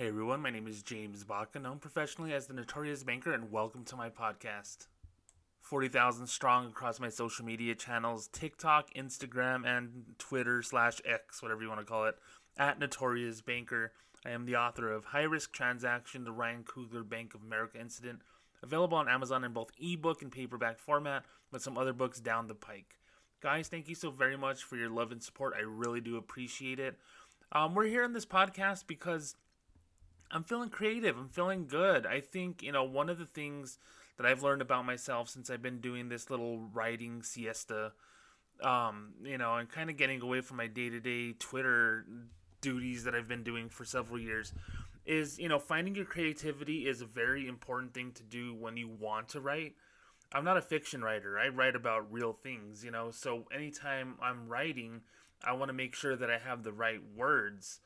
Hey everyone, my name is James Baca, known professionally as the Notorious Banker, and welcome to my podcast. 40,000 strong across my social media channels TikTok, Instagram, and Twitter slash X, whatever you want to call it, at Notorious Banker. I am the author of High Risk Transaction, the Ryan Coogler Bank of America Incident, available on Amazon in both ebook and paperback format, with some other books down the pike. Guys, thank you so very much for your love and support. I really do appreciate it. Um, we're here on this podcast because I'm feeling creative. I'm feeling good. I think, you know, one of the things that I've learned about myself since I've been doing this little writing siesta, um, you know, and kind of getting away from my day to day Twitter duties that I've been doing for several years is, you know, finding your creativity is a very important thing to do when you want to write. I'm not a fiction writer. I write about real things, you know. So anytime I'm writing, I want to make sure that I have the right words.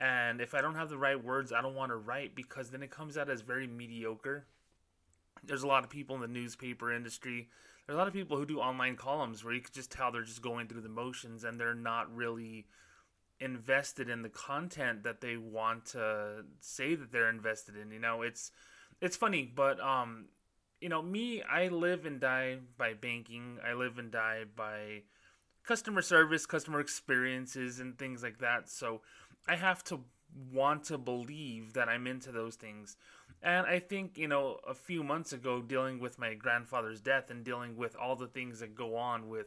And if I don't have the right words, I don't want to write because then it comes out as very mediocre. There's a lot of people in the newspaper industry. There's a lot of people who do online columns where you can just tell they're just going through the motions and they're not really invested in the content that they want to say that they're invested in. You know, it's it's funny, but um you know, me, I live and die by banking. I live and die by customer service, customer experiences, and things like that. So I have to want to believe that I'm into those things. And I think, you know, a few months ago, dealing with my grandfather's death and dealing with all the things that go on with,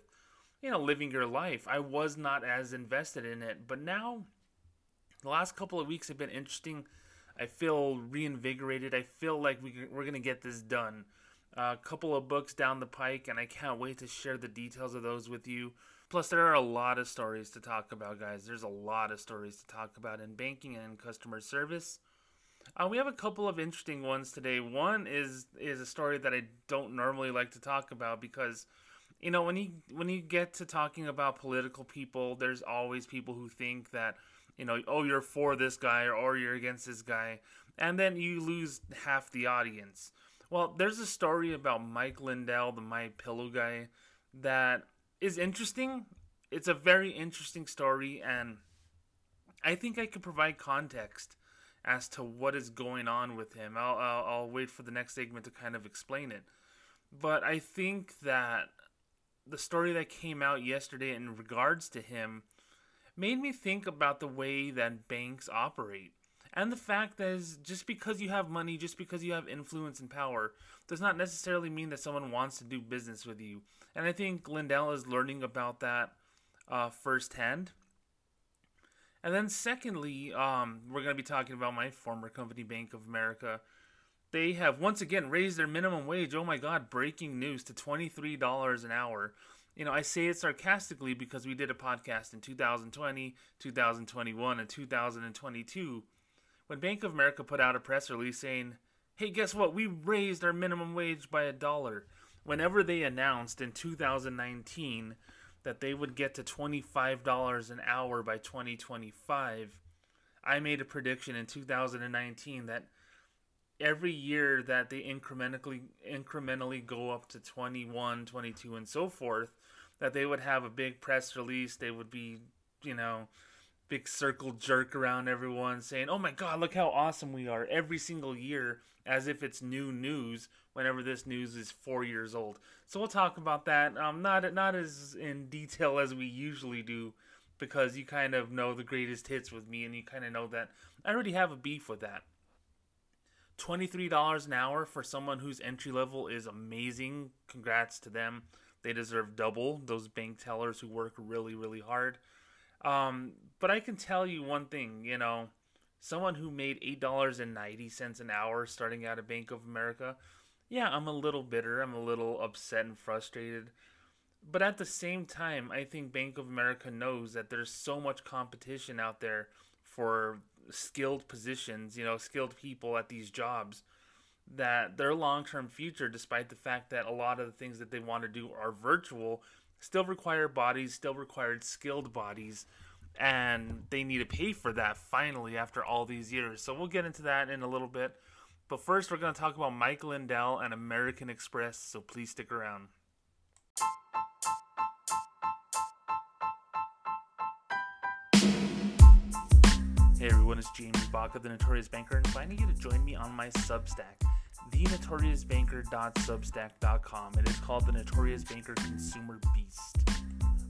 you know, living your life, I was not as invested in it. But now, the last couple of weeks have been interesting. I feel reinvigorated. I feel like we, we're going to get this done a couple of books down the pike, and I can't wait to share the details of those with you. Plus, there are a lot of stories to talk about, guys. There's a lot of stories to talk about in banking and customer service. Uh, we have a couple of interesting ones today. One is is a story that I don't normally like to talk about because, you know, when you when you get to talking about political people, there's always people who think that, you know, oh, you're for this guy or, or you're against this guy, and then you lose half the audience. Well, there's a story about Mike Lindell, the My Pillow guy, that is interesting. It's a very interesting story, and I think I could provide context as to what is going on with him. I'll, I'll, I'll wait for the next segment to kind of explain it. But I think that the story that came out yesterday in regards to him made me think about the way that banks operate and the fact that is just because you have money, just because you have influence and power, does not necessarily mean that someone wants to do business with you. And I think Lindell is learning about that uh, firsthand. And then, secondly, um, we're going to be talking about my former company, Bank of America. They have once again raised their minimum wage. Oh my God, breaking news to $23 an hour. You know, I say it sarcastically because we did a podcast in 2020, 2021, and 2022 when Bank of America put out a press release saying, hey, guess what? We raised our minimum wage by a dollar. Whenever they announced in 2019 that they would get to $25 an hour by 2025, I made a prediction in 2019 that every year that they incrementally incrementally go up to 21, 22 and so forth, that they would have a big press release, they would be, you know, big circle jerk around everyone saying, "Oh my god, look how awesome we are" every single year as if it's new news whenever this news is 4 years old. So we'll talk about that um not not as in detail as we usually do because you kind of know the greatest hits with me and you kind of know that I already have a beef with that. $23 an hour for someone whose entry level is amazing. Congrats to them. They deserve double. Those bank tellers who work really, really hard. Um, but I can tell you one thing, you know, someone who made eight dollars and ninety cents an hour starting out at Bank of America, yeah, I'm a little bitter, I'm a little upset and frustrated. But at the same time, I think Bank of America knows that there's so much competition out there for skilled positions, you know, skilled people at these jobs that their long-term future despite the fact that a lot of the things that they want to do are virtual still require bodies, still required skilled bodies, and they need to pay for that finally after all these years. So we'll get into that in a little bit. But first, we're going to talk about Mike Lindell and American Express, so please stick around. Hey everyone it's James Baca, the Notorious Banker, inviting you to join me on my Substack, thenotoriousbanker.substack.com. It is called the Notorious Banker Consumer Beast.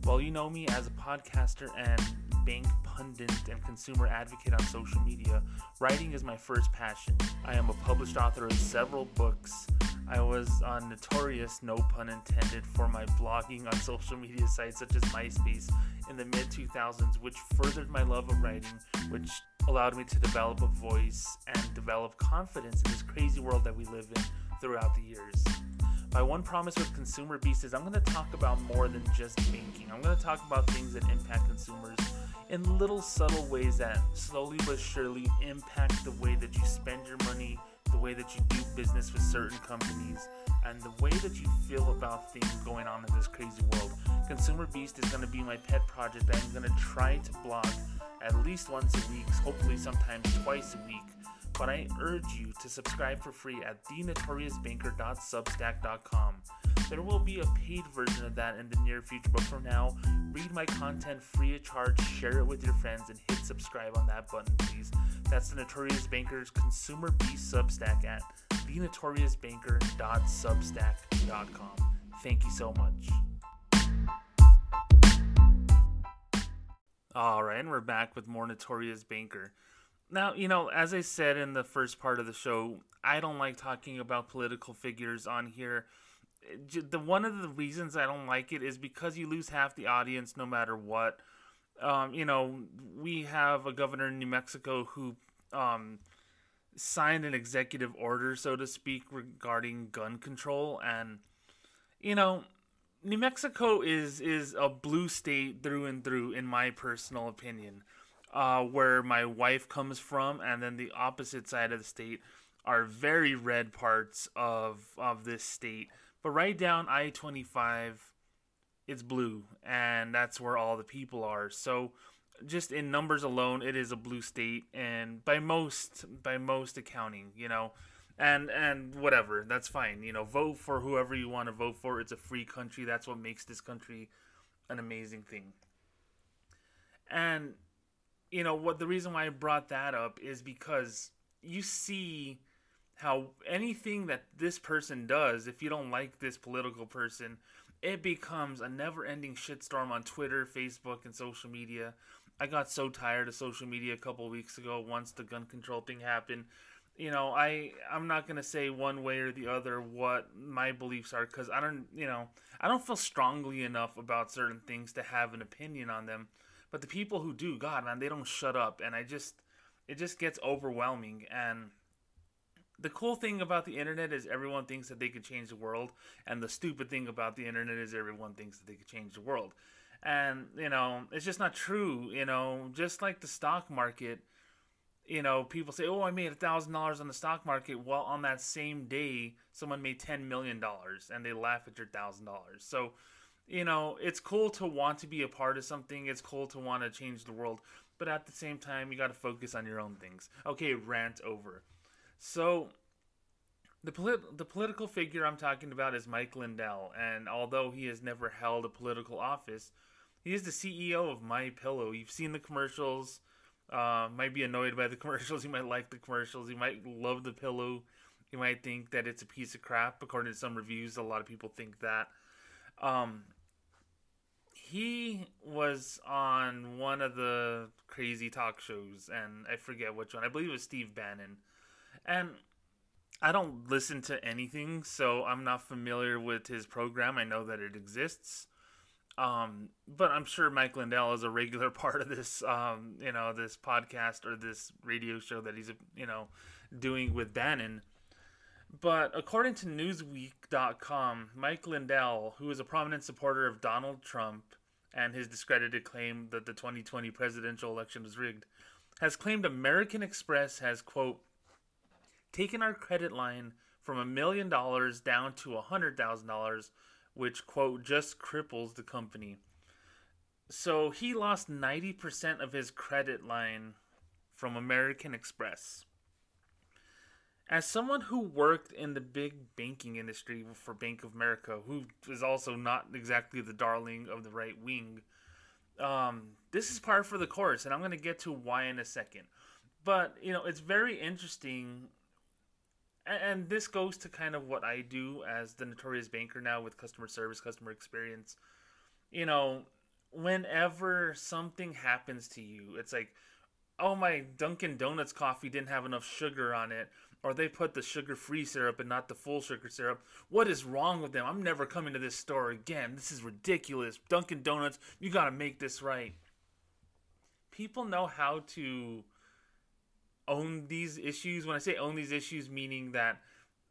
Well, you know me as a podcaster and bank pundit and consumer advocate on social media, writing is my first passion. I am a published author of several books. I was on Notorious, no pun intended, for my blogging on social media sites such as MySpace in the mid 2000s, which furthered my love of writing, which allowed me to develop a voice and develop confidence in this crazy world that we live in throughout the years. My one promise with Consumer Beast is I'm going to talk about more than just banking. I'm going to talk about things that impact consumers in little subtle ways that slowly but surely impact the way that you spend your money, the way that you do business with certain companies, and the way that you feel about things going on in this crazy world. Consumer Beast is going to be my pet project that I'm going to try to blog at least once a week, hopefully sometimes twice a week. But I urge you to subscribe for free at thenotoriousbanker.substack.com. There will be a paid version of that in the near future, but for now, read my content free of charge, share it with your friends, and hit subscribe on that button, please. That's the Notorious Banker's Consumer Beast Substack at thenotoriousbanker.substack.com. Thank you so much. All right, and we're back with more Notorious Banker. Now, you know, as I said in the first part of the show, I don't like talking about political figures on here. The one of the reasons I don't like it is because you lose half the audience no matter what. Um, you know, we have a governor in New Mexico who um, signed an executive order, so to speak, regarding gun control, and you know, New Mexico is is a blue state through and through, in my personal opinion. Uh, where my wife comes from, and then the opposite side of the state are very red parts of of this state. But right down I twenty five, it's blue, and that's where all the people are. So, just in numbers alone, it is a blue state, and by most by most accounting, you know and and whatever that's fine you know vote for whoever you want to vote for. It's a free country. That's what makes this country an amazing thing. And you know what the reason why i brought that up is because you see how anything that this person does if you don't like this political person it becomes a never-ending shitstorm on twitter facebook and social media i got so tired of social media a couple weeks ago once the gun control thing happened you know, I I'm not gonna say one way or the other what my beliefs are because I don't, you know, I don't feel strongly enough about certain things to have an opinion on them. But the people who do, God, man, they don't shut up, and I just, it just gets overwhelming. And the cool thing about the internet is everyone thinks that they could change the world, and the stupid thing about the internet is everyone thinks that they could change the world. And you know, it's just not true. You know, just like the stock market you know, people say, "Oh, I made a thousand dollars on the stock market." Well, on that same day, someone made ten million dollars, and they laugh at your thousand dollars. So, you know, it's cool to want to be a part of something. It's cool to want to change the world, but at the same time, you got to focus on your own things. Okay, rant over. So, the polit- the political figure I'm talking about is Mike Lindell, and although he has never held a political office, he is the CEO of My Pillow. You've seen the commercials uh, might be annoyed by the commercials. You might like the commercials. You might love the pillow. You might think that it's a piece of crap. According to some reviews, a lot of people think that. Um, he was on one of the crazy talk shows, and I forget which one. I believe it was Steve Bannon. And I don't listen to anything, so I'm not familiar with his program. I know that it exists. Um, but I'm sure Mike Lindell is a regular part of this, um, you know, this podcast or this radio show that he's, you know, doing with Bannon. But according to Newsweek.com, Mike Lindell, who is a prominent supporter of Donald Trump and his discredited claim that the 2020 presidential election was rigged, has claimed American Express has, quote, taken our credit line from a million dollars down to a hundred thousand dollars which, quote, just cripples the company. So he lost 90% of his credit line from American Express. As someone who worked in the big banking industry for Bank of America, who is also not exactly the darling of the right wing, um, this is par for the course, and I'm going to get to why in a second. but you know, it's very interesting and this goes to kind of what I do as the notorious banker now with customer service, customer experience. You know, whenever something happens to you, it's like, oh, my Dunkin' Donuts coffee didn't have enough sugar on it, or they put the sugar free syrup and not the full sugar syrup. What is wrong with them? I'm never coming to this store again. This is ridiculous. Dunkin' Donuts, you got to make this right. People know how to own these issues. When I say own these issues, meaning that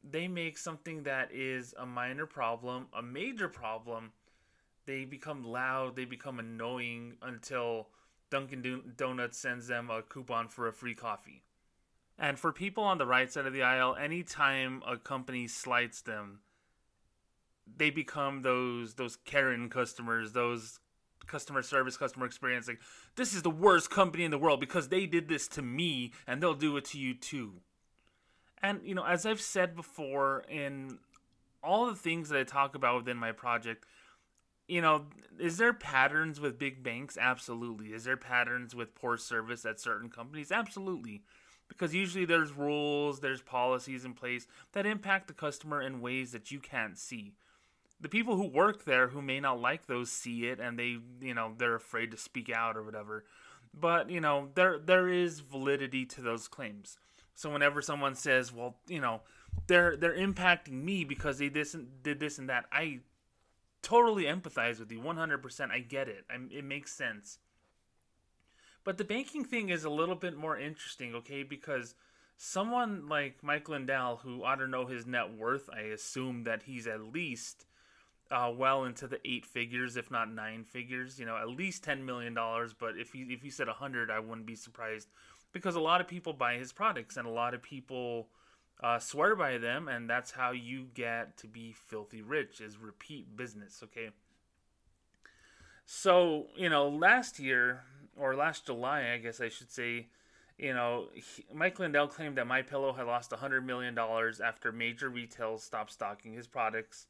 they make something that is a minor problem a major problem. They become loud, they become annoying until Dunkin' Donuts sends them a coupon for a free coffee. And for people on the right side of the aisle, anytime a company slights them, they become those those Karen customers, those customer service, customer experience. Like, this is the worst company in the world because they did this to me and they'll do it to you too. And, you know, as I've said before in all the things that I talk about within my project, you know, is there patterns with big banks? Absolutely. Is there patterns with poor service at certain companies? Absolutely. Because usually there's rules, there's policies in place that impact the customer in ways that you can't see the people who work there who may not like those see it and they you know they're afraid to speak out or whatever. But you know there there is validity to those claims. So whenever someone says well you know they're they're impacting me because they this did this and that i totally empathize with you 100% i get it. I, it makes sense. But the banking thing is a little bit more interesting okay because someone like mike lindell who i don't know his net worth i assume that he's at least uh, well into the eight figures, if not nine figures. You know, at least ten million dollars. But if he if he said a hundred, I wouldn't be surprised because a lot of people buy his products and a lot of people uh, swear by them, and that's how you get to be filthy rich is repeat business. Okay. So you know, last year or last July, I guess I should say. You know, he, Mike Lindell claimed that My Pillow had lost $100 million after major retailers stopped stocking his products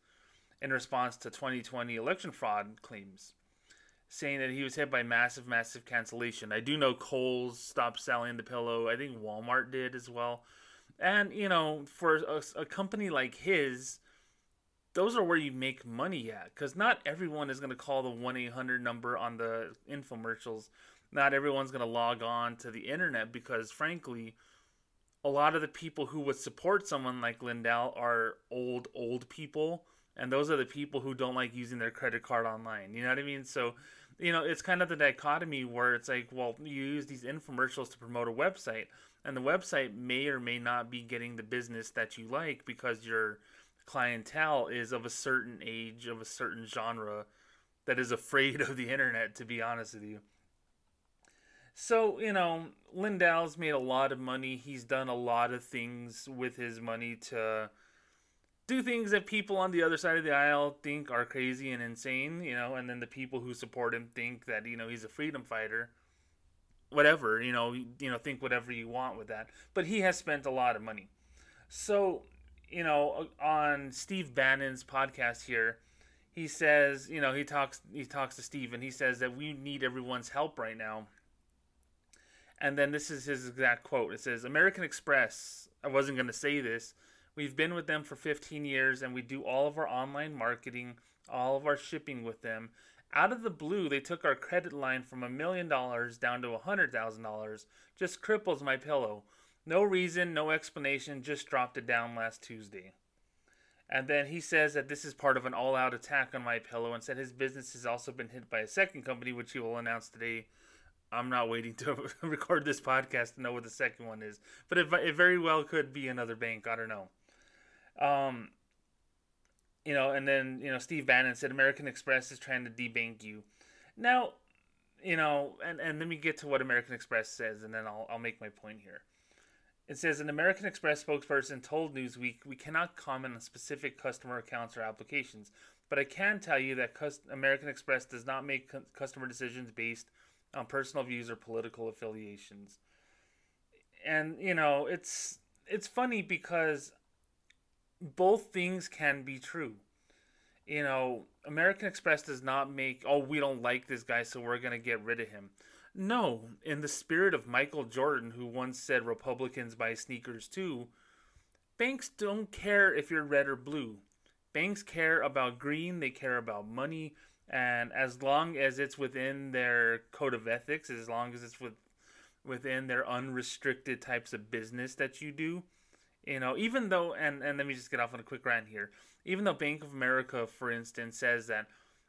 in response to 2020 election fraud claims, saying that he was hit by massive, massive cancellation. I do know Kohl's stopped selling the pillow. I think Walmart did as well. And, you know, for a, a company like his, those are where you make money at. Because not everyone is going to call the 1 800 number on the infomercials. Not everyone's going to log on to the internet because, frankly, a lot of the people who would support someone like Lindell are old, old people and those are the people who don't like using their credit card online. You know what I mean? So, you know, it's kind of the dichotomy where it's like, well, you use these infomercials to promote a website, and the website may or may not be getting the business that you like because your clientele is of a certain age, of a certain genre that is afraid of the internet, to be honest with you. So, you know, Lindell's made a lot of money. He's done a lot of things with his money to do things that people on the other side of the aisle think are crazy and insane, you know, and then the people who support him think that, you know, he's a freedom fighter. Whatever, you know, you know, think whatever you want with that. But he has spent a lot of money. So, you know, on Steve Bannon's podcast here, he says, you know, he talks he talks to Steve and he says that we need everyone's help right now. And then this is his exact quote. It says, "American Express, I wasn't going to say this, We've been with them for 15 years and we do all of our online marketing, all of our shipping with them. Out of the blue, they took our credit line from a million dollars down to a hundred thousand dollars. Just cripples my pillow. No reason, no explanation, just dropped it down last Tuesday. And then he says that this is part of an all out attack on my pillow and said his business has also been hit by a second company, which he will announce today. I'm not waiting to record this podcast to know what the second one is, but it, it very well could be another bank. I don't know. Um, you know, and then you know Steve Bannon said American Express is trying to debank you. Now, you know, and and let me get to what American Express says, and then I'll I'll make my point here. It says an American Express spokesperson told Newsweek we cannot comment on specific customer accounts or applications, but I can tell you that American Express does not make customer decisions based on personal views or political affiliations. And you know, it's it's funny because both things can be true. You know, American Express does not make, oh, we don't like this guy, so we're going to get rid of him. No, in the spirit of Michael Jordan, who once said Republicans buy sneakers too, banks don't care if you're red or blue. Banks care about green, they care about money, and as long as it's within their code of ethics, as long as it's with within their unrestricted types of business that you do, you know, even though and and let me just get off on a quick rant here. Even though Bank of America, for instance, says that,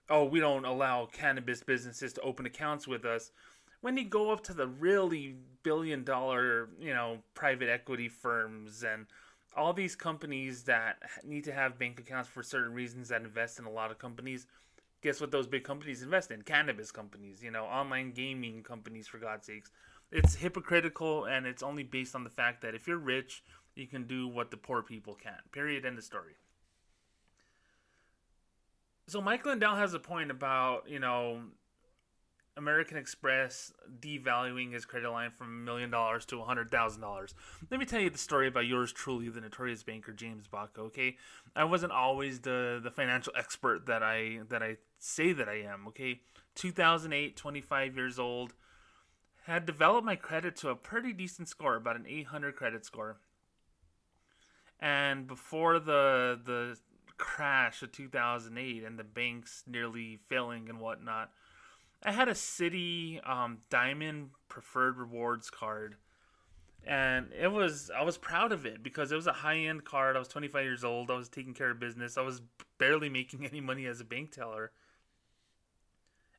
oh, we don't allow cannabis businesses to open accounts with us, when you go up to the really billion dollar, you know, private equity firms and all these companies that need to have bank accounts for certain reasons that invest in a lot of companies, guess what those big companies invest in? Cannabis companies, you know, online gaming companies, for God's sakes. It's hypocritical and it's only based on the fact that if you're rich, you can do what the poor people can't. Period. End of story. So Mike Lindell has a point about, you know, American Express devaluing his credit line from a million dollars to a hundred thousand dollars. Let me tell you the story about yours truly, the notorious banker James Baca. Okay, I wasn't always the the financial expert that I that I say that I am. Okay, 2008, 25 years old, had developed my credit to a pretty decent score, about an 800 credit score. And before the the crash of 2008 and the banks nearly failing and whatnot I had a Citi um, Diamond Preferred Rewards card, and it was I was proud of it because it was a high end card. I was 25 years old. I was taking care of business. I was barely making any money as a bank teller,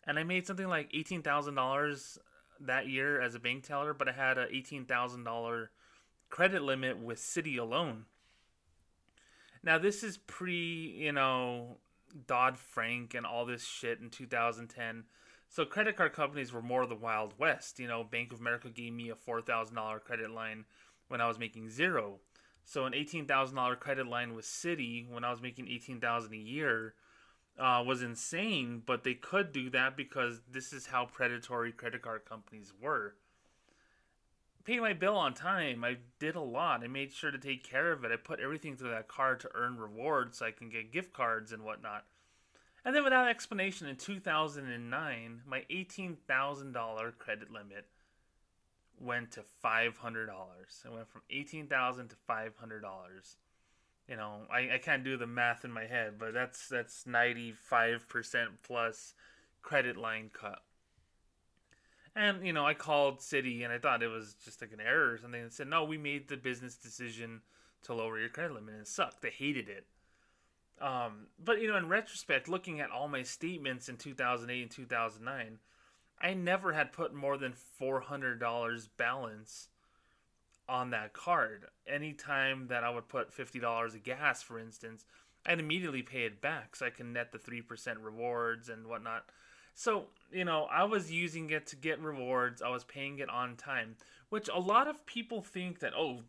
and I made something like eighteen thousand dollars that year as a bank teller. But I had a eighteen thousand dollar credit limit with Citi alone. Now this is pre, you know, Dodd Frank and all this shit in 2010 so credit card companies were more of the Wild West. You know, Bank of America gave me a four thousand dollar credit line when I was making zero. So an eighteen thousand dollar credit line with Citi when I was making eighteen thousand a year uh, was insane. But they could do that because this is how predatory credit card companies were. Pay my bill on time. I did a lot. I made sure to take care of it. I put everything through that card to earn rewards so I can get gift cards and whatnot. And then without explanation, in 2009, my $18,000 credit limit went to $500. It went from 18,000 to $500. You know, I, I can't do the math in my head, but that's that's 95% plus credit line cut. And, you know, I called Citi and I thought it was just like an error or something. And said, no, we made the business decision to lower your credit limit. And it sucked. They hated it. Um, but you know, in retrospect, looking at all my statements in 2008 and 2009, I never had put more than $400 balance on that card. Anytime that I would put $50 of gas, for instance, I'd immediately pay it back so I can net the 3% rewards and whatnot. So, you know, I was using it to get rewards, I was paying it on time, which a lot of people think that, oh,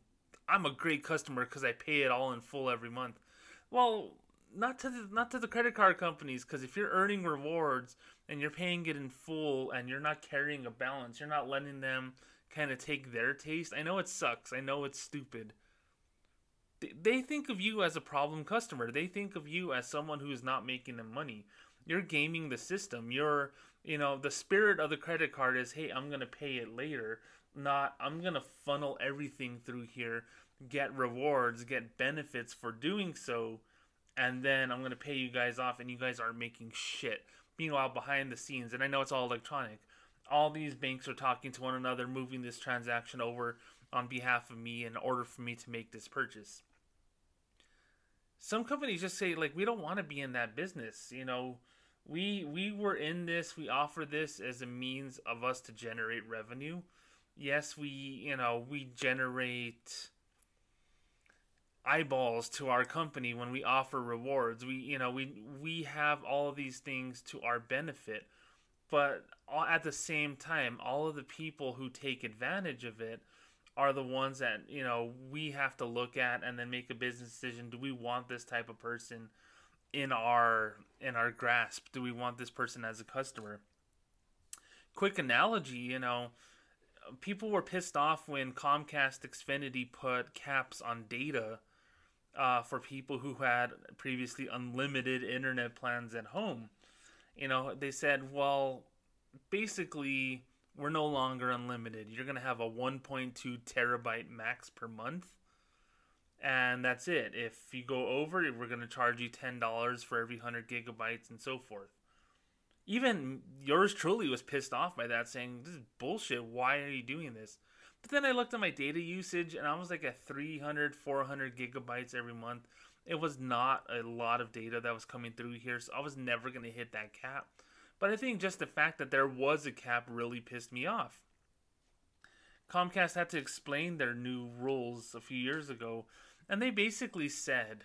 I'm a great customer because I pay it all in full every month. Well, not to the not to the credit card companies because if you're earning rewards and you're paying it in full and you're not carrying a balance, you're not letting them kind of take their taste. I know it sucks. I know it's stupid. They think of you as a problem customer. They think of you as someone who is not making them money. You're gaming the system. You're, you know, the spirit of the credit card is, hey, I'm going to pay it later. Not, I'm going to funnel everything through here, get rewards, get benefits for doing so and then I'm gonna pay you guys off, and you guys are making shit. Meanwhile, behind the scenes, and I know it's all electronic, all these banks are talking to one another, moving this transaction over on behalf of me in order for me to make this purchase. Some companies just say like we don't want to be in that business, you know. We we were in this, we offer this as a means of us to generate revenue. Yes, we, you know, we generate eyeballs to our company when we offer rewards. We you know we we have all of these things to our benefit, but at the same time, all of the people who take advantage of it are the ones that you know we have to look at and then make a business decision. Do we want this type of person in our in our grasp? Do we want this person as a customer? Quick analogy, you know people were pissed off when Comcast Xfinity put caps on data uh, for people who had previously unlimited internet plans at home. You know, they said, well, basically, we're no longer unlimited. You're going to have a 1.2 terabyte max per month. And that's it. If you go over, we're going to charge you $10 for every 100 gigabytes and so forth. Even yours truly was pissed off by that, saying, This is bullshit. Why are you doing this? But then I looked at my data usage and I was like at 300, 400 gigabytes every month. It was not a lot of data that was coming through here, so I was never going to hit that cap. But I think just the fact that there was a cap really pissed me off. Comcast had to explain their new rules a few years ago, and they basically said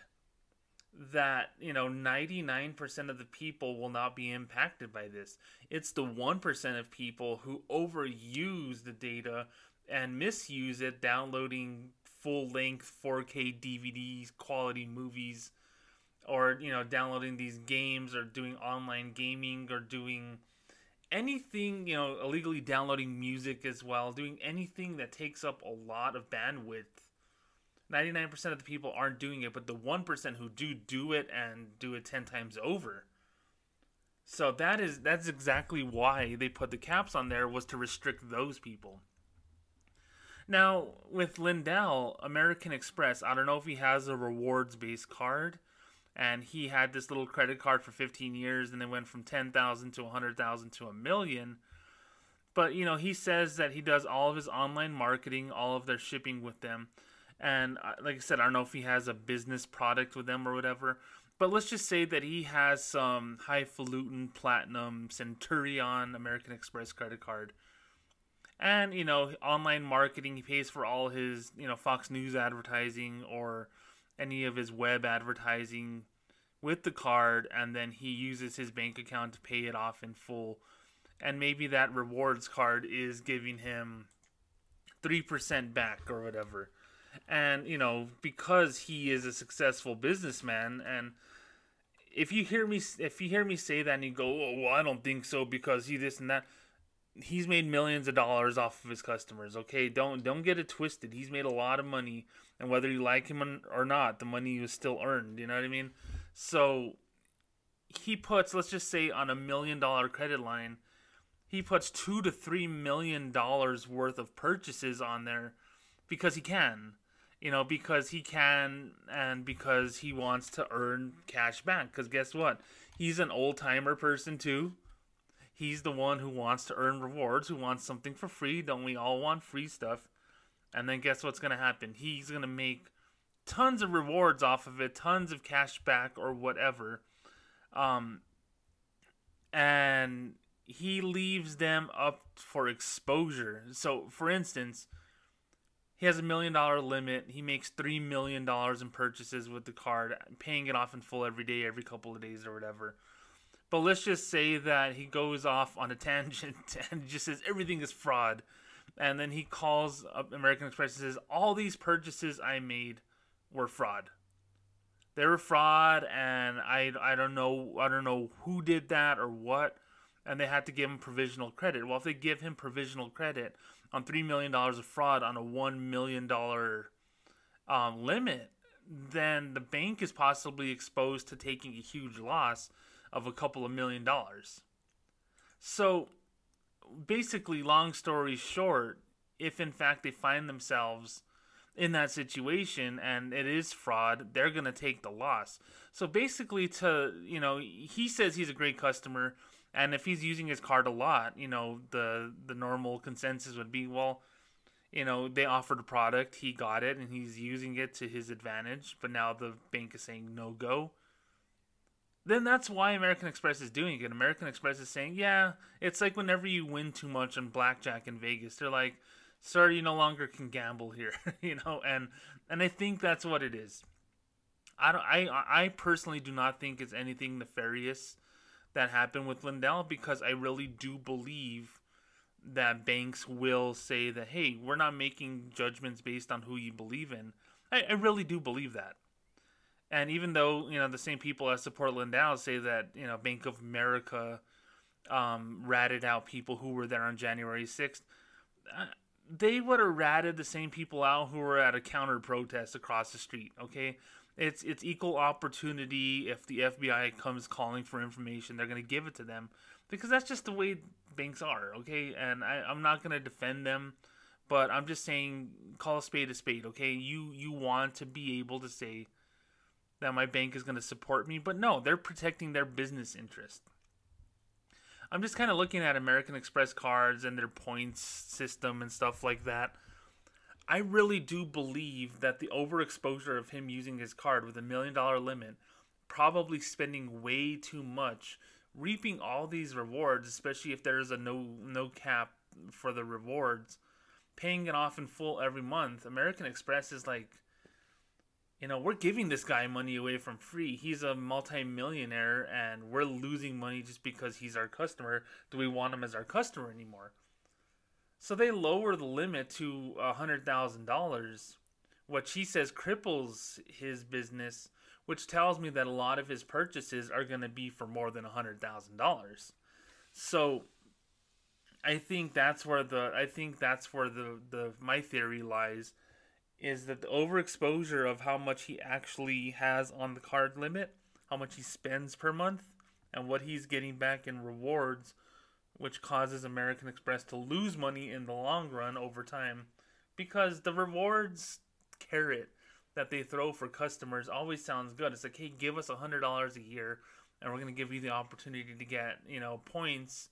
that, you know, 99% of the people will not be impacted by this. It's the 1% of people who overuse the data and misuse it downloading full length 4K DVDs, quality movies or you know downloading these games or doing online gaming or doing anything you know illegally downloading music as well doing anything that takes up a lot of bandwidth 99% of the people aren't doing it but the 1% who do do it and do it 10 times over so that is that's exactly why they put the caps on there was to restrict those people now with lindell american express i don't know if he has a rewards based card and he had this little credit card for 15 years and then went from 10,000 to 100,000 to a million. But you know, he says that he does all of his online marketing, all of their shipping with them. And uh, like I said, I don't know if he has a business product with them or whatever. But let's just say that he has some highfalutin platinum Centurion American Express credit card. And, you know, online marketing, he pays for all his, you know, Fox News advertising or any of his web advertising with the card and then he uses his bank account to pay it off in full and maybe that rewards card is giving him 3% back or whatever and you know because he is a successful businessman and if you hear me if you hear me say that and you go oh well i don't think so because he this and that he's made millions of dollars off of his customers okay don't don't get it twisted he's made a lot of money and whether you like him or not, the money was still earned. You know what I mean? So he puts, let's just say, on a million dollar credit line, he puts two to three million dollars worth of purchases on there because he can. You know, because he can and because he wants to earn cash back. Because guess what? He's an old timer person too. He's the one who wants to earn rewards, who wants something for free. Don't we all want free stuff? And then guess what's going to happen? He's going to make tons of rewards off of it, tons of cash back or whatever. Um, and he leaves them up for exposure. So, for instance, he has a million dollar limit. He makes three million dollars in purchases with the card, paying it off in full every day, every couple of days or whatever. But let's just say that he goes off on a tangent and just says everything is fraud and then he calls up American Express and says, "All these purchases I made were fraud. They were fraud, and I I don't know I don't know who did that or what." And they had to give him provisional credit. Well, if they give him provisional credit on three million dollars of fraud on a one million dollar um, limit, then the bank is possibly exposed to taking a huge loss of a couple of million dollars. So basically, long story short, if in fact they find themselves in that situation and it is fraud, they're going to take the loss. So basically, to, you know, he says he's a great customer. And if he's using his card a lot, you know, the the normal consensus would be, well, you know, they offered a product, he got it, and he's using it to his advantage. But now the bank is saying no go then that's why American Express is doing it. American Express is saying, yeah, it's like whenever you win too much on blackjack in Vegas, they're like, sir, you no longer can gamble here, you know, and and I think that's what it is. I don't, I I personally do not think it's anything nefarious that happened with Lindell because I really do believe that banks will say that hey, we're not making judgments based on who you believe in. I, I really do believe that. And even though you know the same people that support Lindell say that you know Bank of America um, ratted out people who were there on January sixth, uh, they would have ratted the same people out who were at a counter protest across the street. Okay, It's it's equal opportunity. If the FBI comes calling for information, they're gonna give it to them because that's just the way banks are. Okay, and I, I'm not gonna defend them, but I'm just saying call a spade a spade. Okay, you you want to be able to say that my bank is gonna support me, but no, they're protecting their business interest. I'm just kind of looking at American Express cards and their points system and stuff like that. I really do believe that the overexposure of him using his card with a million dollar limit, probably spending way too much, reaping all these rewards, especially if there's a no no cap for the rewards, paying it off in full every month. American Express is like you know, we're giving this guy money away from free. He's a multimillionaire and we're losing money just because he's our customer. Do we want him as our customer anymore? So they lower the limit to a $100,000, which he says cripples his business, which tells me that a lot of his purchases are going to be for more than a $100,000. So I think that's where the I think that's where the the my theory lies is that the overexposure of how much he actually has on the card limit, how much he spends per month, and what he's getting back in rewards, which causes American Express to lose money in the long run over time. Because the rewards carrot that they throw for customers always sounds good. It's like, hey, give us a hundred dollars a year, and we're gonna give you the opportunity to get, you know, points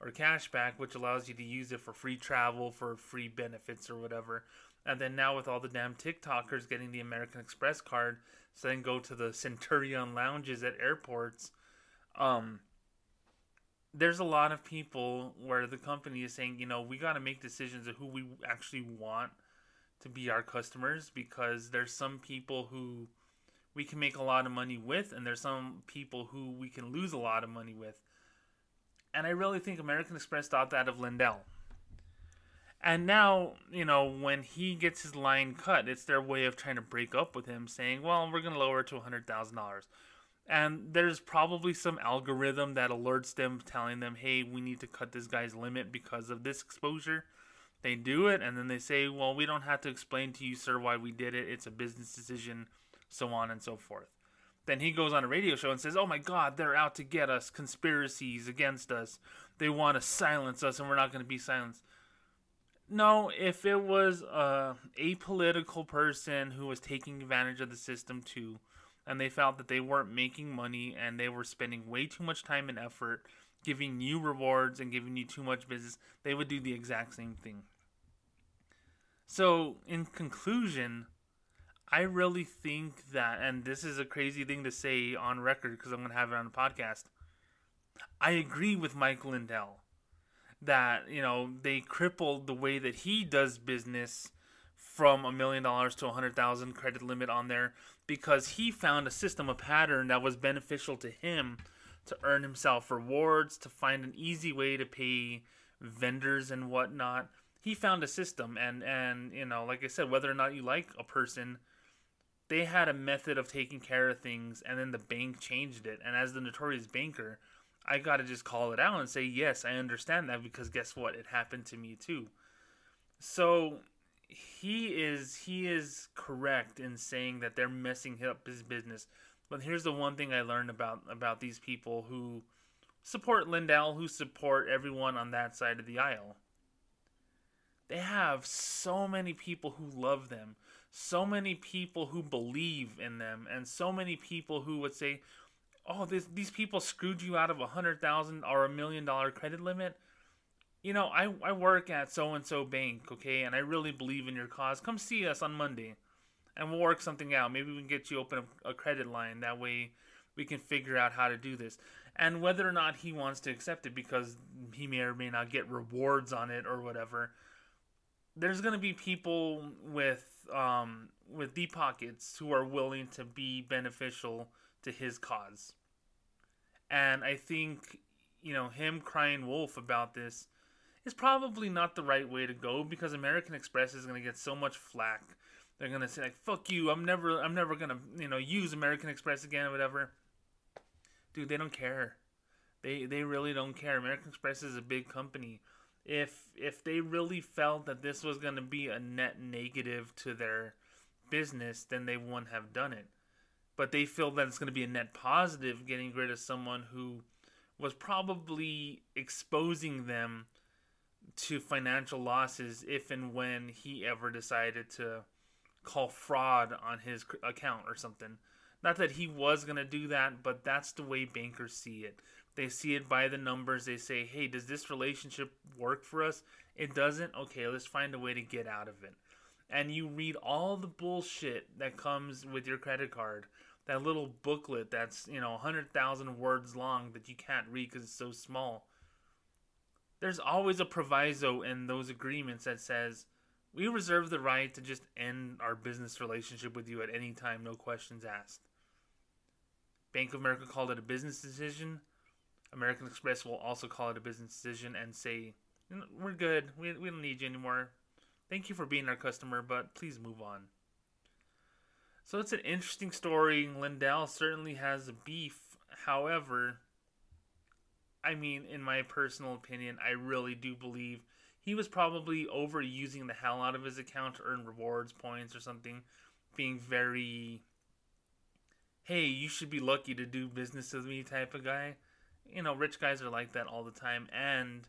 or cash back, which allows you to use it for free travel, for free benefits or whatever. And then now with all the damn TikTokers getting the American Express card, so then go to the Centurion lounges at airports. Um, there's a lot of people where the company is saying, you know, we got to make decisions of who we actually want to be our customers because there's some people who we can make a lot of money with, and there's some people who we can lose a lot of money with. And I really think American Express thought that of Lindell. And now, you know, when he gets his line cut, it's their way of trying to break up with him, saying, well, we're going to lower it to $100,000. And there's probably some algorithm that alerts them, telling them, hey, we need to cut this guy's limit because of this exposure. They do it, and then they say, well, we don't have to explain to you, sir, why we did it. It's a business decision, so on and so forth. Then he goes on a radio show and says, oh my God, they're out to get us, conspiracies against us. They want to silence us, and we're not going to be silenced no, if it was uh, a apolitical person who was taking advantage of the system too, and they felt that they weren't making money and they were spending way too much time and effort giving you rewards and giving you too much business, they would do the exact same thing. So, in conclusion, I really think that, and this is a crazy thing to say on record because I'm going to have it on the podcast. I agree with Mike Lindell that you know they crippled the way that he does business from a million dollars to a hundred thousand credit limit on there because he found a system, a pattern that was beneficial to him to earn himself rewards, to find an easy way to pay vendors and whatnot. He found a system, and and you know, like I said, whether or not you like a person, they had a method of taking care of things, and then the bank changed it. And as the notorious banker, I got to just call it out and say, yes, I understand that because guess what? It happened to me too. So he is he is correct in saying that they're messing up his business. But here's the one thing I learned about about these people who support Lindell, who support everyone on that side of the aisle. They have so many people who love them, so many people who believe in them, and so many people who would say, oh, this, these people screwed you out of a hundred thousand or a million dollar credit limit. You know, I, I work at so and so bank, okay, and I really believe in your cause. Come see us on Monday, and we'll work something out. Maybe we can get you open a, a credit line. That way, we can figure out how to do this. And whether or not he wants to accept it because he may or may not get rewards on it or whatever. There's gonna be people with um, with deep pockets who are willing to be beneficial to his cause. And I think, you know, him crying wolf about this is probably not the right way to go because American Express is going to get so much flack. They're going to say like, "Fuck you. I'm never I'm never going to, you know, use American Express again or whatever." Dude, they don't care. They they really don't care. American Express is a big company. If if they really felt that this was going to be a net negative to their business, then they wouldn't have done it but they feel that it's going to be a net positive getting rid of someone who was probably exposing them to financial losses if and when he ever decided to call fraud on his account or something. Not that he was going to do that, but that's the way bankers see it. They see it by the numbers. They say, hey, does this relationship work for us? It doesn't? Okay, let's find a way to get out of it. And you read all the bullshit that comes with your credit card. That little booklet that's, you know, 100,000 words long that you can't read because it's so small. There's always a proviso in those agreements that says, we reserve the right to just end our business relationship with you at any time, no questions asked. Bank of America called it a business decision. American Express will also call it a business decision and say, we're good. We, we don't need you anymore. Thank you for being our customer, but please move on. So it's an interesting story. Lindell certainly has a beef. However, I mean, in my personal opinion, I really do believe he was probably overusing the hell out of his account to earn rewards points or something, being very, hey, you should be lucky to do business with me type of guy you know, rich guys are like that all the time, and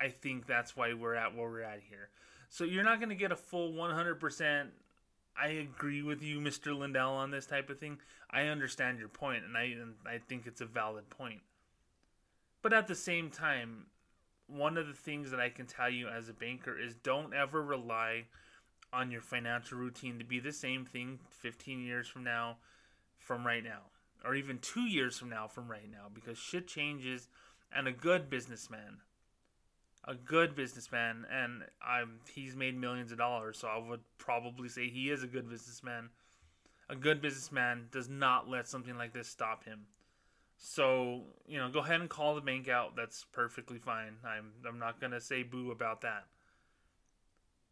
I think that's why we're at where we're at here. So you're not going to get a full 100%. I agree with you, Mr. Lindell, on this type of thing. I understand your point, and I and I think it's a valid point. But at the same time, one of the things that I can tell you as a banker is don't ever rely on your financial routine to be the same thing 15 years from now from right now or even two years from now from right now because shit changes and a good businessman a good businessman and I'm he's made millions of dollars so I would probably say he is a good businessman. A good businessman does not let something like this stop him so you know go ahead and call the bank out that's perfectly fine I'm I'm not to say boo about that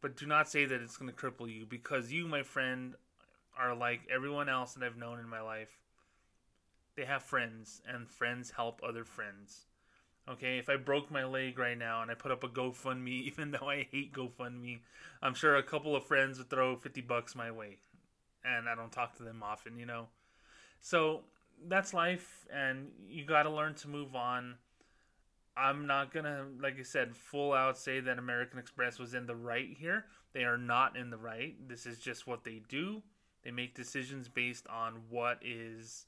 but do not say that it's to cripple you because you my friend are like everyone else that I've known in my life they have friends, and friends help other friends. Okay, if I broke my leg right now and I put up a GoFundMe, even though I hate GoFundMe, I'm sure a couple of friends would throw 50 bucks my way. And I don't talk to them often, you know. So that's life, and you got to learn to move on. I'm not to, like I said, full out say that American Express was in the right here. They are not in the right. This is just what they do. They make decisions based on what is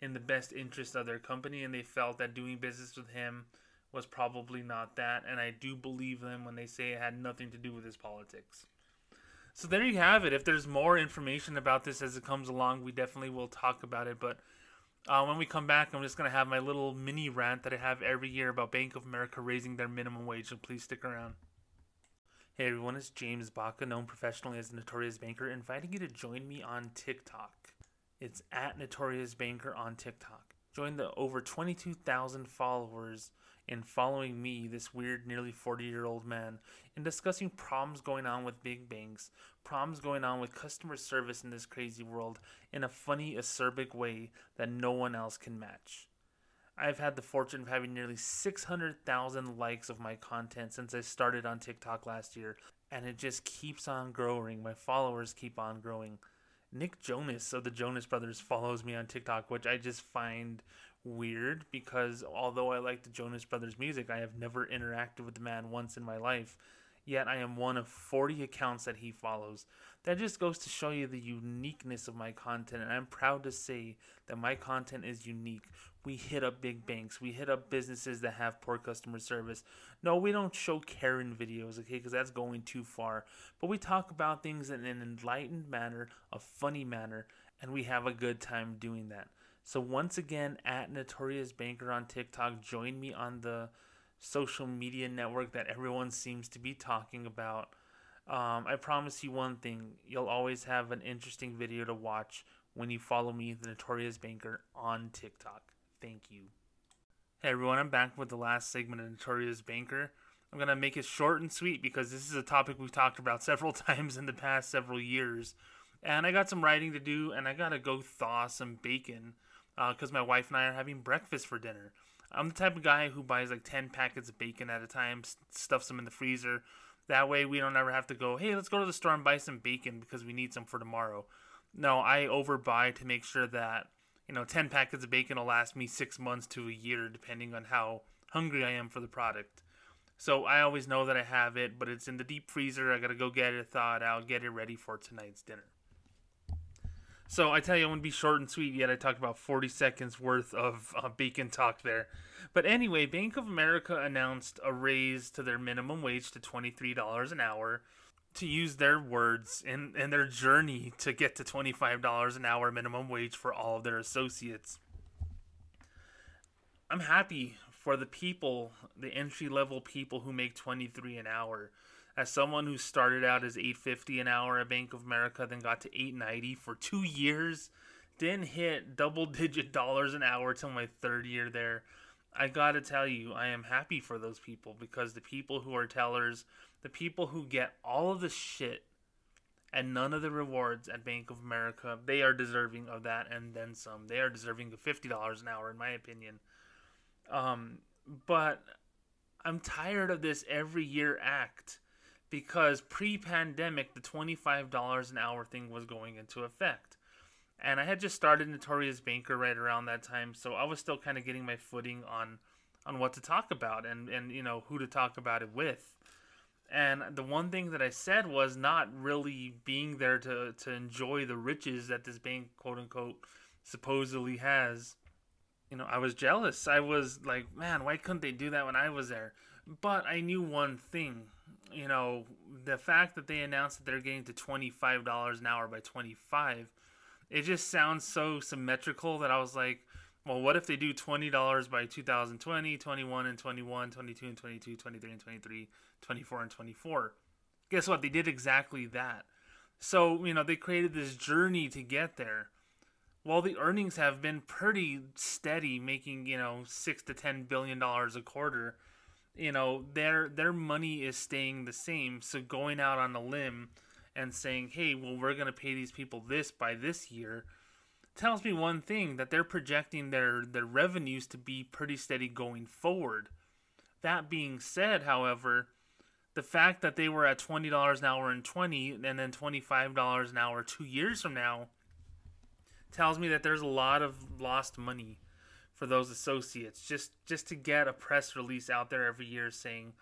in the best interest of their company, and they felt that doing business with him was probably not that. And I do believe them when they say it had nothing to do with his politics. So there you have it. If there's more information about this as it comes along, we definitely will talk about it. But uh, when we come back, I'm just going to have my little mini rant that I have every year about Bank of America raising their minimum wage. So please stick around. Hey everyone, it's James Baca, known professionally as Notorious Banker, inviting you to join me on TikTok. It's at Notorious Banker on TikTok. Join the over 22,000 followers in following me, this weird, nearly 40 year old man, in discussing problems going on with big banks, problems going on with customer service in this crazy world in a funny, acerbic way that no one else can match. I've had the fortune of having nearly 600,000 likes of my content since I started on TikTok last year, and it just keeps on growing. My followers keep on growing. Nick Jonas of the Jonas Brothers follows me on TikTok, which I just find weird because although I like the Jonas Brothers music, I have never interacted with the man once in my life. Yet I am one of 40 accounts that he follows. That just goes to show you the uniqueness of my content, and I'm proud to say that my content is unique we hit up big banks, we hit up businesses that have poor customer service. No, we don't show Karen videos, okay, because that's going too far. But we talk about things in an enlightened manner, a funny manner, and we have a good time doing that. So once again, at Notorious Banker on TikTok, join me on the social media network that everyone seems to be talking about. Um, I promise you one thing: you'll always have an interesting video to watch when you follow me, the Notorious Banker, on TikTok. Thank you. Hey everyone, I'm back with the last segment of Notorious Banker. I'm to make it short and sweet because this is a topic we've talked about several times in the past several years. And I got some writing to do, and I got to go thaw some bacon because uh, my wife and I are having breakfast for dinner. I'm the type of guy who buys like 10 packets of bacon at a time, stuffs them in the freezer. That way we don't ever have to go, hey, let's go to the store and buy some bacon because we need some for tomorrow. No, I overbuy to make sure that you know 10 packets of bacon will last me six months to a year, depending on how hungry I am for the product. So I always know that I have it, but it's in the deep freezer. I gotta go get it thawed out, get it ready for tonight's dinner. So I tell you, I'm gonna be short and sweet. Yet I talked about 40 seconds worth of uh, bacon talk there. But anyway, Bank of America announced a raise to their minimum wage to $23 an hour. To use their words in, in their journey to get to $25 an hour minimum wage for all of their associates. I'm happy for the people, the entry level people who make 23 an hour as someone who started out as 850 an hour at Bank of America, then got to 890 for two years, didn't hit double digit dollars an hour till my third year there. I gotta tell you, I am happy for those people because the people who are tellers, the people who get all of the shit and none of the rewards at Bank of America, they are deserving of that and then some. They are deserving of fifty dollars an hour, in my opinion. Um, but I'm tired of this every year act because pre-pandemic the $25 an hour thing was going into effect. And i had just started notorious banker right around that time so i was still kind of getting my footing on on what to talk about and and you know who to talk about it with. And the one thing that i said was not really being there to to enjoy the riches that this bank quote unquote supposedly has. You know i was jealous. I was like man why couldn't they do that when i was there? But i knew one thing you know, the fact that they announced that they're getting to $25 an hour by 25, it just sounds so symmetrical that I was like, well, what if they do $20 by 2020, 21 and 21, 22 and 22, 23 and 23, 24 and 24? Guess what? They did exactly that. So, you know, they created this journey to get there. While the earnings have been pretty steady, making, you know, 6 to 10 billion dollars a quarter, you know their their money is staying the same. So going out on a limb and saying hey well we're going to pay these people this by this year tells me one thing that they're projecting their their revenues to be pretty steady going forward. That being said however the fact that they were at $20 an hour in 20 and then $25 an hour 2 years from now tells me that there's a lot of lost money for those associates just just to get a press release out there every year saying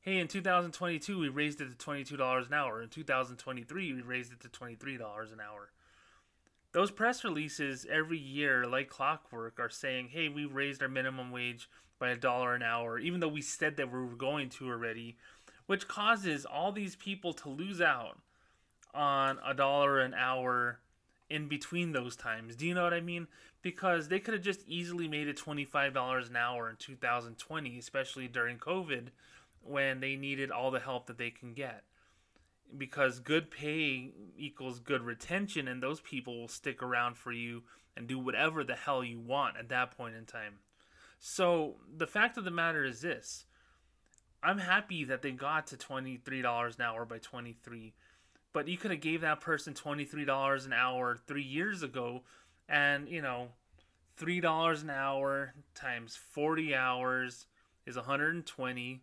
hey in 2022 we raised it to $22 an hour. In 2023 we raised it to $23 an hour. Those press releases every year like clockwork are saying hey we raised our minimum wage by a dollar an hour even though we said that we were going to already which causes all these people to lose out on a dollar an hour in between those times. Do you know what I mean? Because they could have just easily made it $25 an hour in 2020, especially during COVID when they needed all the help that they can get. Because good pay equals good retention, and those people will stick around for you and do whatever the hell you want at that point in time. So, the fact of the matter is this I'm happy that they got to $23 an hour by 23 but you could have gave that person $23 an hour 3 years ago and you know $3 an hour times 40 hours is 120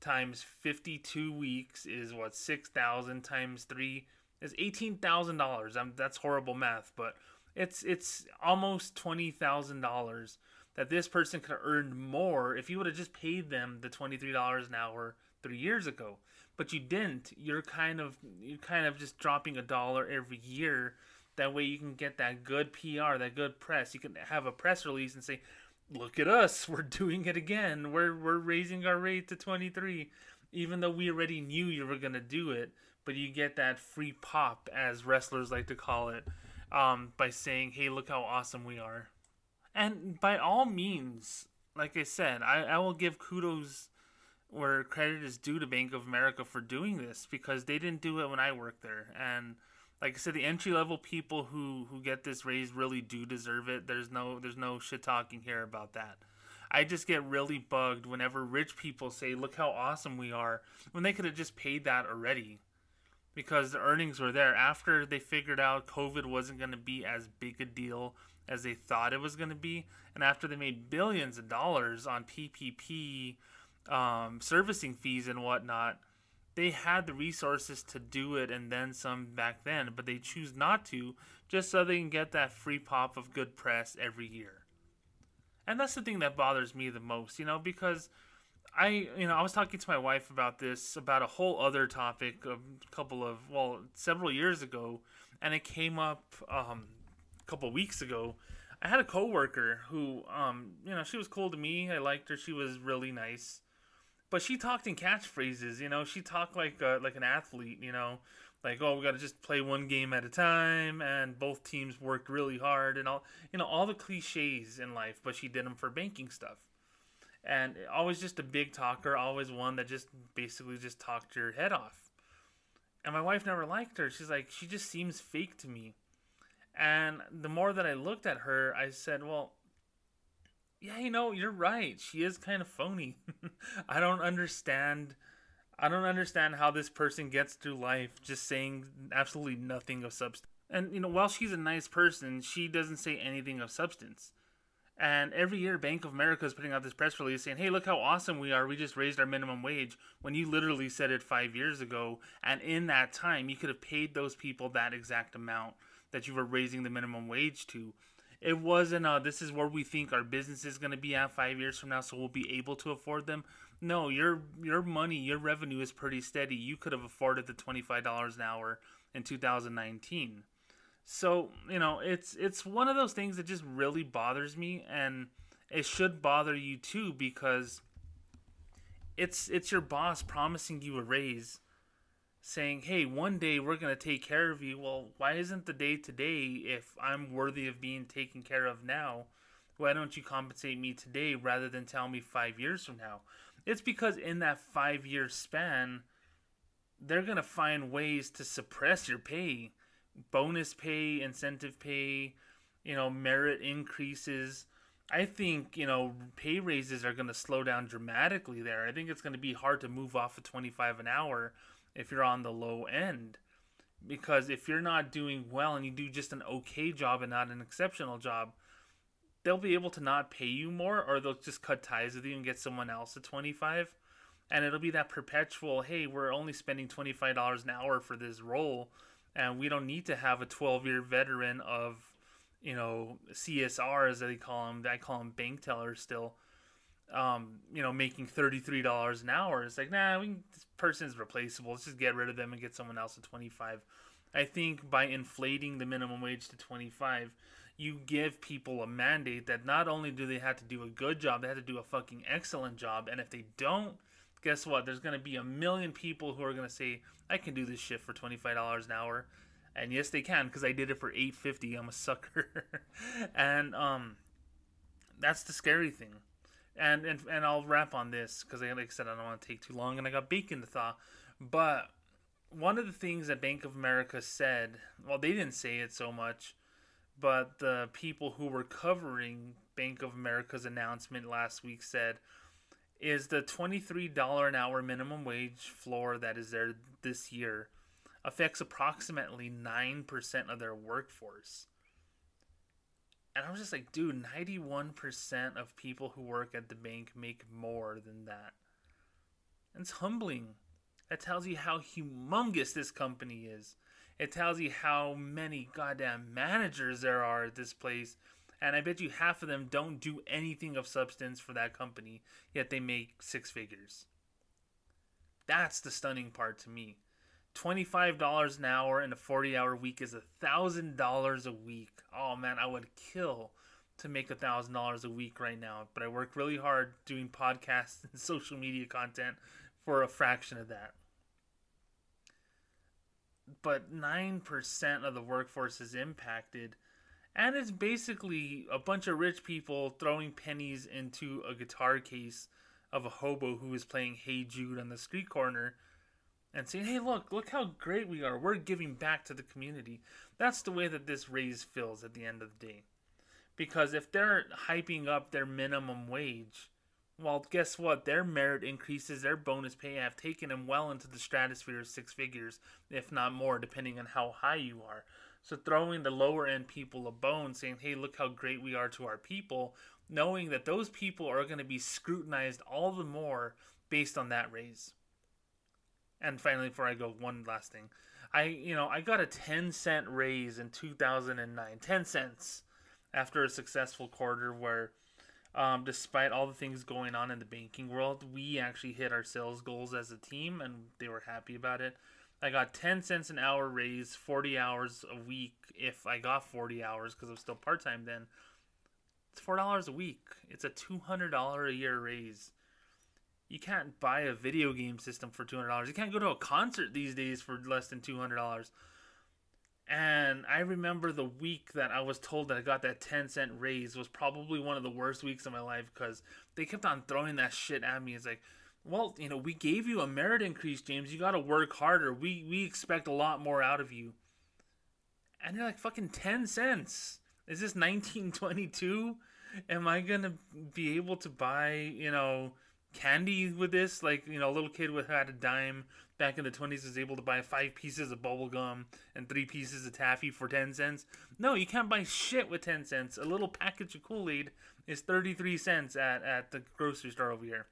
times 52 weeks is what 6000 times 3 is $18,000. Um, that's horrible math, but it's it's almost $20,000 that this person could have earned more if you would have just paid them the $23 an hour 3 years ago but you didn't. You're kind of you're kind of just dropping a dollar every year. That way you can get that good PR, that good press. You can have a press release and say, "Look at us, we're doing it again. We're we're raising our rate to 23." Even though we already knew you were gonna do it, but you get that free pop, as wrestlers like to call it, um, by saying, "Hey, look how awesome we are." And by all means, like I said, I, I will give kudos where credit is due to Bank of America for doing this because they didn't do it when I worked there. And like I said, the entry level people who who get this raise really do deserve it. There's no there's no shit talking here about that. I just get really bugged whenever rich people say, "Look how awesome we are," when they could have just paid that already, because the earnings were there after they figured out COVID wasn't going to be as big a deal as they thought it was going to be, and after they made billions of dollars on PPP um, servicing fees and whatnot, They had the resources to do it and then some back then, but they choose not to just so they can get that free pop of good press every year. And that's the thing that bothers me the most, you know, because I, you know, I was talking to my wife about this, about a whole other topic a couple of, well, several years ago, and it came up um, a couple weeks ago. I had a coworker who, um, you know, she was cool to me. I liked her. She was really nice, but she talked in catchphrases. You know, she talked like a, like an athlete. You know, like oh, we got to just play one game at a time, and both teams work really hard, and all you know, all the cliches in life. But she did them for banking stuff and always just a big talker, always one that just basically just talked your head off. And my wife never liked her. She's like, she just seems fake to me. And the more that I looked at her, I said, well, yeah, you know, you're right. She is kind of phony. I don't understand. I don't understand how this person gets through life just saying absolutely nothing of substance. And, you know, while she's a nice person, she doesn't say anything of substance. And every year, Bank of America is putting out this press release saying, hey, look how awesome we are. We just raised our minimum wage when you literally said it five years ago. And in that time, you could have paid those people that exact amount that you were raising the minimum wage to. It wasn't, uh, this is where we think our business is going to be at five years from now, so we'll be able to afford them. No, your your money, your revenue is pretty steady. You could have afforded the $25 an hour in 2019. So you know, it's it's one of those things that just really bothers me, and it should bother you too because it's it's your boss promising you a raise, saying, "Hey, one day we're gonna take care of you." Well, why isn't the day today if I'm worthy of being taken care of now? Why don't you compensate me today rather than tell me five years from now? It's because in that five year span, they're gonna find ways to suppress your pay bonus pay, incentive pay, you know, merit increases. I think, you know, pay raises are going to slow down dramatically there. I think it's going to be hard to move off of 25 an hour if you're on the low end. Because if you're not doing well and you do just an okay job and not an exceptional job, they'll be able to not pay you more or they'll just cut ties with you and get someone else at 25 and it'll be that perpetual hey we're only spending $25 an hour for this role and we don't need to have a 12 year veteran of you know CSR as they call them. I call them bank tellers still. Um, you know, making thirty three dollars an hour. It's like, nah, we, this person's replaceable. Let's just get rid of them and get someone else at twenty five. I think by inflating the minimum wage to twenty five, you give people a mandate that not only do they have to do a good job, they have to do a fucking excellent job. And if they don't, guess what? There's to be a million people who are to say, I can do this shit for $25 an hour. And yes, they can because I did it for 850 I'm a sucker. and um, that's the scary thing. And, and, and I'll wrap on this because, like I said, I don't want to take too long and I got bacon to thaw. But one of the things that Bank of America said, well, they didn't say it so much, but the people who were covering Bank of America's announcement last week said, is the $23 an hour minimum wage floor that is there this year affects approximately 9% of their workforce. And I was just like, dude, 91% of people who work at the bank make more than that. And it's humbling. That tells you how humongous this company is. It tells you how many goddamn managers there are at this place and I bet you half of them don't do anything of substance for that company, yet they make six figures. That's the stunning part to me. $25 an hour in a 40 hour week is $1,000 a week. Oh man, I would kill to make $1,000 a week right now, but I work really hard doing podcasts and social media content for a fraction of that. But 9% of the workforce is impacted and it's basically a bunch of rich people throwing pennies into a guitar case of a hobo who is playing Hey Jude on the street corner and saying, hey, look, look how great we are. We're giving back to the community. That's the way that this raise feels at the end of the day. Because if they're hyping up their minimum wage, well, guess what? Their merit increases, their bonus pay have taken them well into the stratosphere of six figures, if not more, depending on how high you are. So throwing the lower end people a bone, saying, hey, look how great we are to our people, knowing that those people are going to be scrutinized all the more based on that raise. And finally, before I go, one last thing. I, you know, I got a 10 cent raise in 2009. 10 cents after a successful quarter where, um, despite all the things going on in the banking world, we actually hit our sales goals as a team and they were happy about it. I got 10 cents an hour raise, 40 hours a week if I got 40 hours because I was still part time then. It's $4 a week. It's a $200 a year raise. You can't buy a video game system for $200. You can't go to a concert these days for less than $200. And I remember the week that I was told that I got that 10 cent raise was probably one of the worst weeks of my life because they kept on throwing that shit at me. It's like, well, you know, we gave you a merit increase, James. You got to work harder. We we expect a lot more out of you. And they're like fucking 10 cents. Is this 1922? Am I going to be able to buy, you know, candy with this? Like, you know, a little kid with had a dime back in the 20s was able to buy five pieces of bubble gum and three pieces of taffy for 10 cents. No, you can't buy shit with 10 cents. A little package of Kool-Aid is 33 cents at, at the grocery store over here.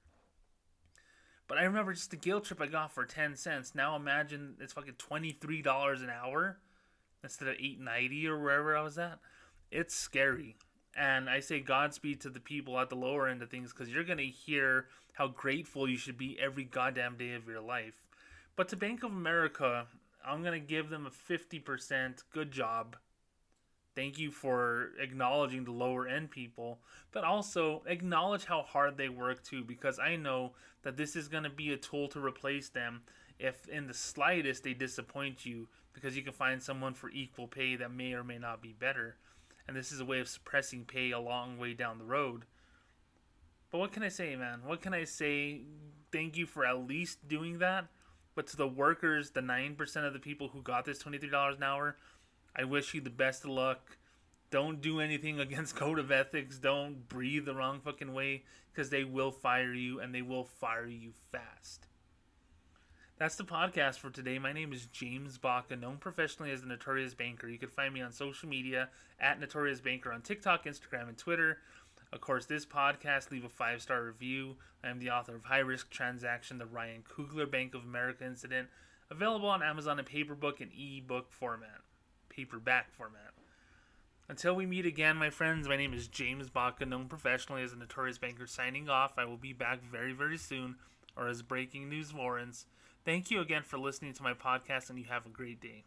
But I remember just the guilt trip I got for 10 cents. Now imagine it's fucking $23 an hour instead of 8.90 or wherever I was at. It's scary. And I say Godspeed to the people at the lower end of things because you're going to hear how grateful you should be every goddamn day of your life. But to Bank of America, I'm going to give them a 50% good job. Thank you for acknowledging the lower end people, but also acknowledge how hard they work too, because I know that this is going to be a tool to replace them if in the slightest they disappoint you, because you can find someone for equal pay that may or may not be better. And this is a way of suppressing pay a long way down the road. But what can I say, man? What can I say? Thank you for at least doing that. But to the workers, the 9% of the people who got this $23 an hour, I wish you the best of luck. Don't do anything against code of ethics. Don't breathe the wrong fucking way because they will fire you and they will fire you fast. That's the podcast for today. My name is James Baca, known professionally as the Notorious Banker. You can find me on social media at Notorious Banker on TikTok, Instagram, and Twitter. Of course, this podcast, leave a five star review. I am the author of High Risk Transaction, the Ryan Coogler Bank of America incident, available on Amazon in paperbook and ebook format, paperback format. Until we meet again, my friends, my name is James Baca, known professionally as a notorious banker, signing off. I will be back very, very soon, or as breaking news warrants. Thank you again for listening to my podcast, and you have a great day.